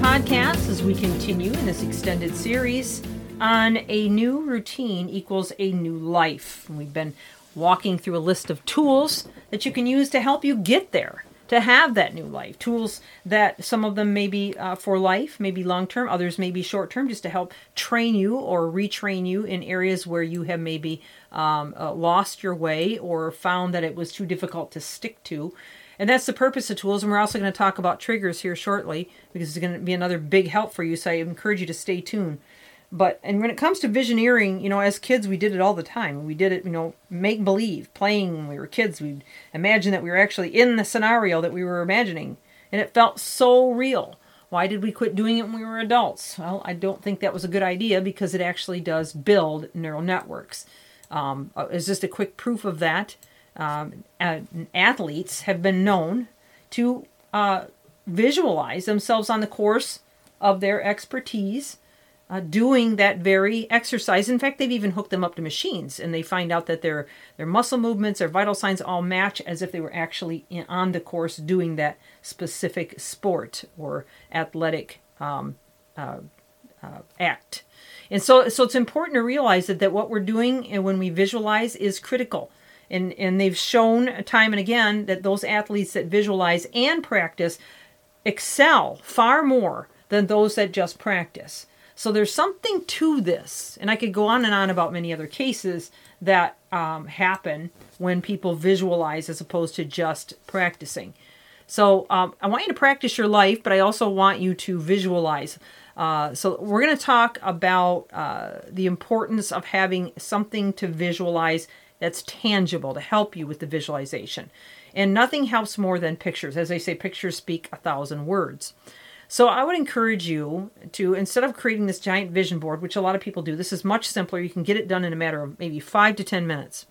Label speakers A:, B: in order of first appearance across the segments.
A: podcast as we continue in this extended series on a new routine equals a new life. We've been walking through a list of tools that you can use to help you get there, to have that new life. Tools that some of them may be uh, for life, maybe long term, others may be short term, just to help train you or retrain you in areas where you have maybe um, uh, lost your way or found that it was too difficult to stick to. And that's the purpose of tools. And we're also going to talk about triggers here shortly because it's going to be another big help for you. So I encourage you to stay tuned. But and when it comes to visioneering, you know, as kids we did it all the time. We did it, you know, make believe, playing when we were kids. We'd imagine that we were actually in the scenario that we were imagining. And it felt so real. Why did we quit doing it when we were adults? Well, I don't think that was a good idea because it actually does build neural networks. Um, uh, is just a quick proof of that um, athletes have been known to uh, visualize themselves on the course of their expertise uh, doing that very exercise. In fact, they've even hooked them up to machines, and they find out that their their muscle movements, their vital signs, all match as if they were actually in, on the course doing that specific sport or athletic um, uh, uh, act. And so, so it's important to realize that, that what we're doing and when we visualize is critical and and they've shown time and again that those athletes that visualize and practice excel far more than those that just practice. So there's something to this, and I could go on and on about many other cases that um, happen when people visualize as opposed to just practicing. So um, I want you to practice your life, but I also want you to visualize. Uh, so we're going to talk about uh, the importance of having something to visualize that's tangible to help you with the visualization. And nothing helps more than pictures. As they say, pictures speak a thousand words. So I would encourage you to, instead of creating this giant vision board, which a lot of people do, this is much simpler. You can get it done in a matter of maybe five to 10 minutes.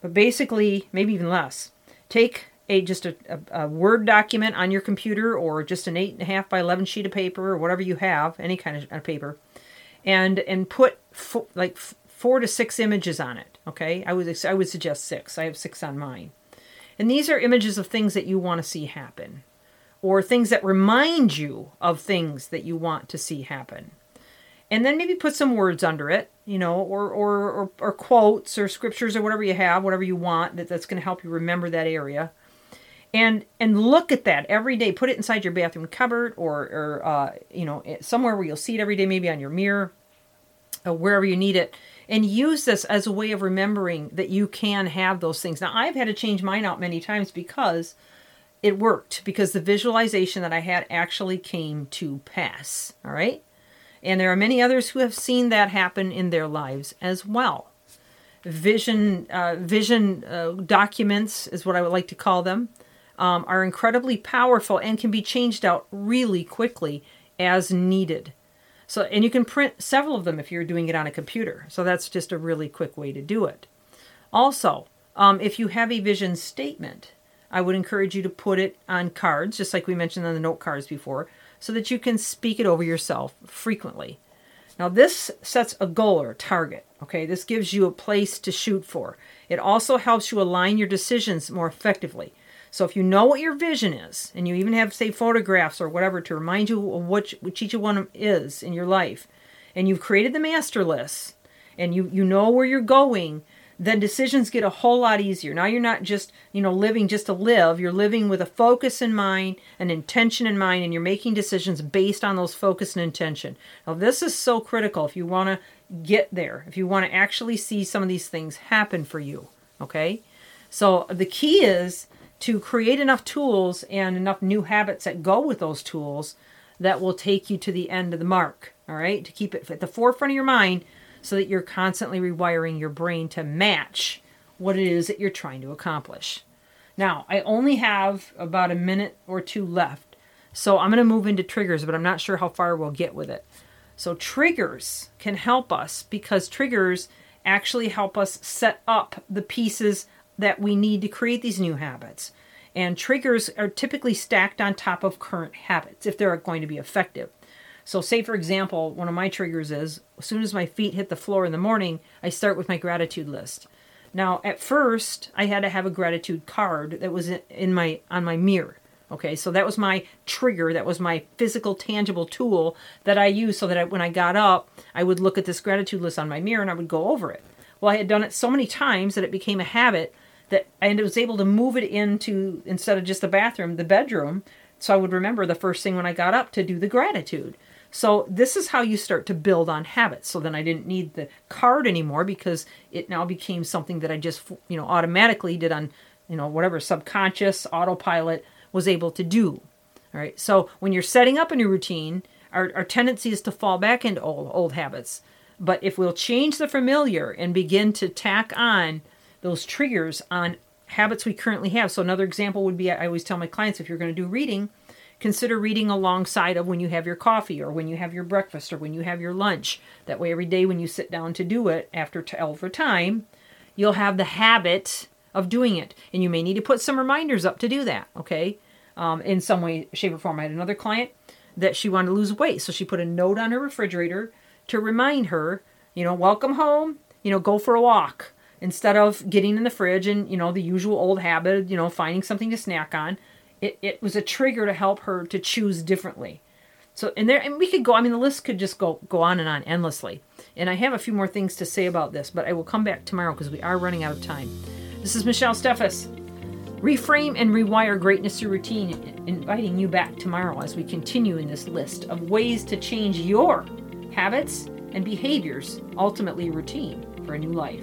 A: But basically, maybe even less. Take a just a, a, a Word document on your computer or just an eight and a half by 11 sheet of paper or whatever you have, any kind of paper, and and put fo- like f- four to six images on it. Okay, I would I would suggest six. I have six on mine, and these are images of things that you want to see happen, or things that remind you of things that you want to see happen, and then maybe put some words under it, you know, or or or, or quotes or scriptures or whatever you have, whatever you want that that's going to help you remember that area. And and look at that every day. Put it inside your bathroom cupboard or or uh, you know somewhere where you'll see it every day maybe on your mirror or wherever you need it and use this as a way of remembering that you can have those things. Now, I've had to change mine out many times because it worked, because the visualization that I had actually came to pass. All right? And there are many others who have seen that happen in their lives as well. Vision, uh, vision uh, documents is what I would like to call them, um, are incredibly powerful and can be changed out really quickly as needed. So, and you can print several of them if you're doing it on a computer. So that's just a really quick way to do it. Also, um, if you have a vision statement, I would encourage you to put it on cards, just like we mentioned on the note cards before, so that you can speak it over yourself frequently. Now, this sets a goal or a target. Okay, this gives you a place to shoot for. It also helps you align your decisions more effectively. So if you know what your vision is, and you even have, say, photographs or whatever to remind you of what, each one is in your life, and you've created the master list, and you, you know where you're going, then decisions get a whole lot easier. Now you're not just, you know, living just to live. You're living with a focus in mind, an intention in mind, and you're making decisions based on those focus and intention. Now this is so critical if you want to get there, if you want to actually see some of these things happen for you. Okay? So the key is to create enough tools and enough new habits that go with those tools that will take you to the end of the mark. All right, to keep it at the forefront of your mind so that you're constantly rewiring your brain to match what it is that you're trying to accomplish. Now, I only have about a minute or two left, so I'm going to move into triggers, but I'm not sure how far we'll get with it. So, triggers can help us because triggers actually help us set up the pieces that we need to create these new habits. And triggers are typically stacked on top of current habits if they're going to be effective. So, say for example, one of my triggers is as soon as my feet hit the floor in the morning, I start with my gratitude list. Now, at first, I had to have a gratitude card that was in my on my mirror. Okay, so that was my trigger. That was my physical, tangible tool that I used so that I, when I got up, I would look at this gratitude list on my mirror and I would go over it. Well, I had done it so many times that it became a habit that it was able to move it into, instead of just the bathroom, the bedroom. So I would remember the first thing when I got up to do the gratitude. So this is how you start to build on habits. So then I didn't need the card anymore because it now became something that I just, you know, automatically did on, you know, whatever subconscious autopilot was able to do. All right. So when you're setting up a new routine, our, our tendency is to fall back into old, old habits. But if we'll change the familiar and begin to tack on those triggers on habits we currently have. So another example would be I always tell my clients if you're going to do reading, consider reading alongside of when you have your coffee or when you have your breakfast or when you have your lunch. That way every day when you sit down to do it after over time, you'll have the habit of doing it. And you may need to put some reminders up to do that, okay? Um, in some way, shape, or form. I had another client that she wanted to lose weight, so she put a note on her refrigerator to remind her, you know, welcome home, you know, go for a walk. Instead of getting in the fridge and, you know, the usual old habit, you know, finding something to snack on, it, it was a trigger to help her to choose differently. So, and there, and we could go, I mean, the list could just go, go on and on endlessly. And I have a few more things to say about this, but I will come back tomorrow because we are running out of time. This is Michelle Steffes. Reframe and rewire greatness through routine, inviting you back tomorrow as we continue in this list of ways to change your habits and behaviors, ultimately routine, for a new life.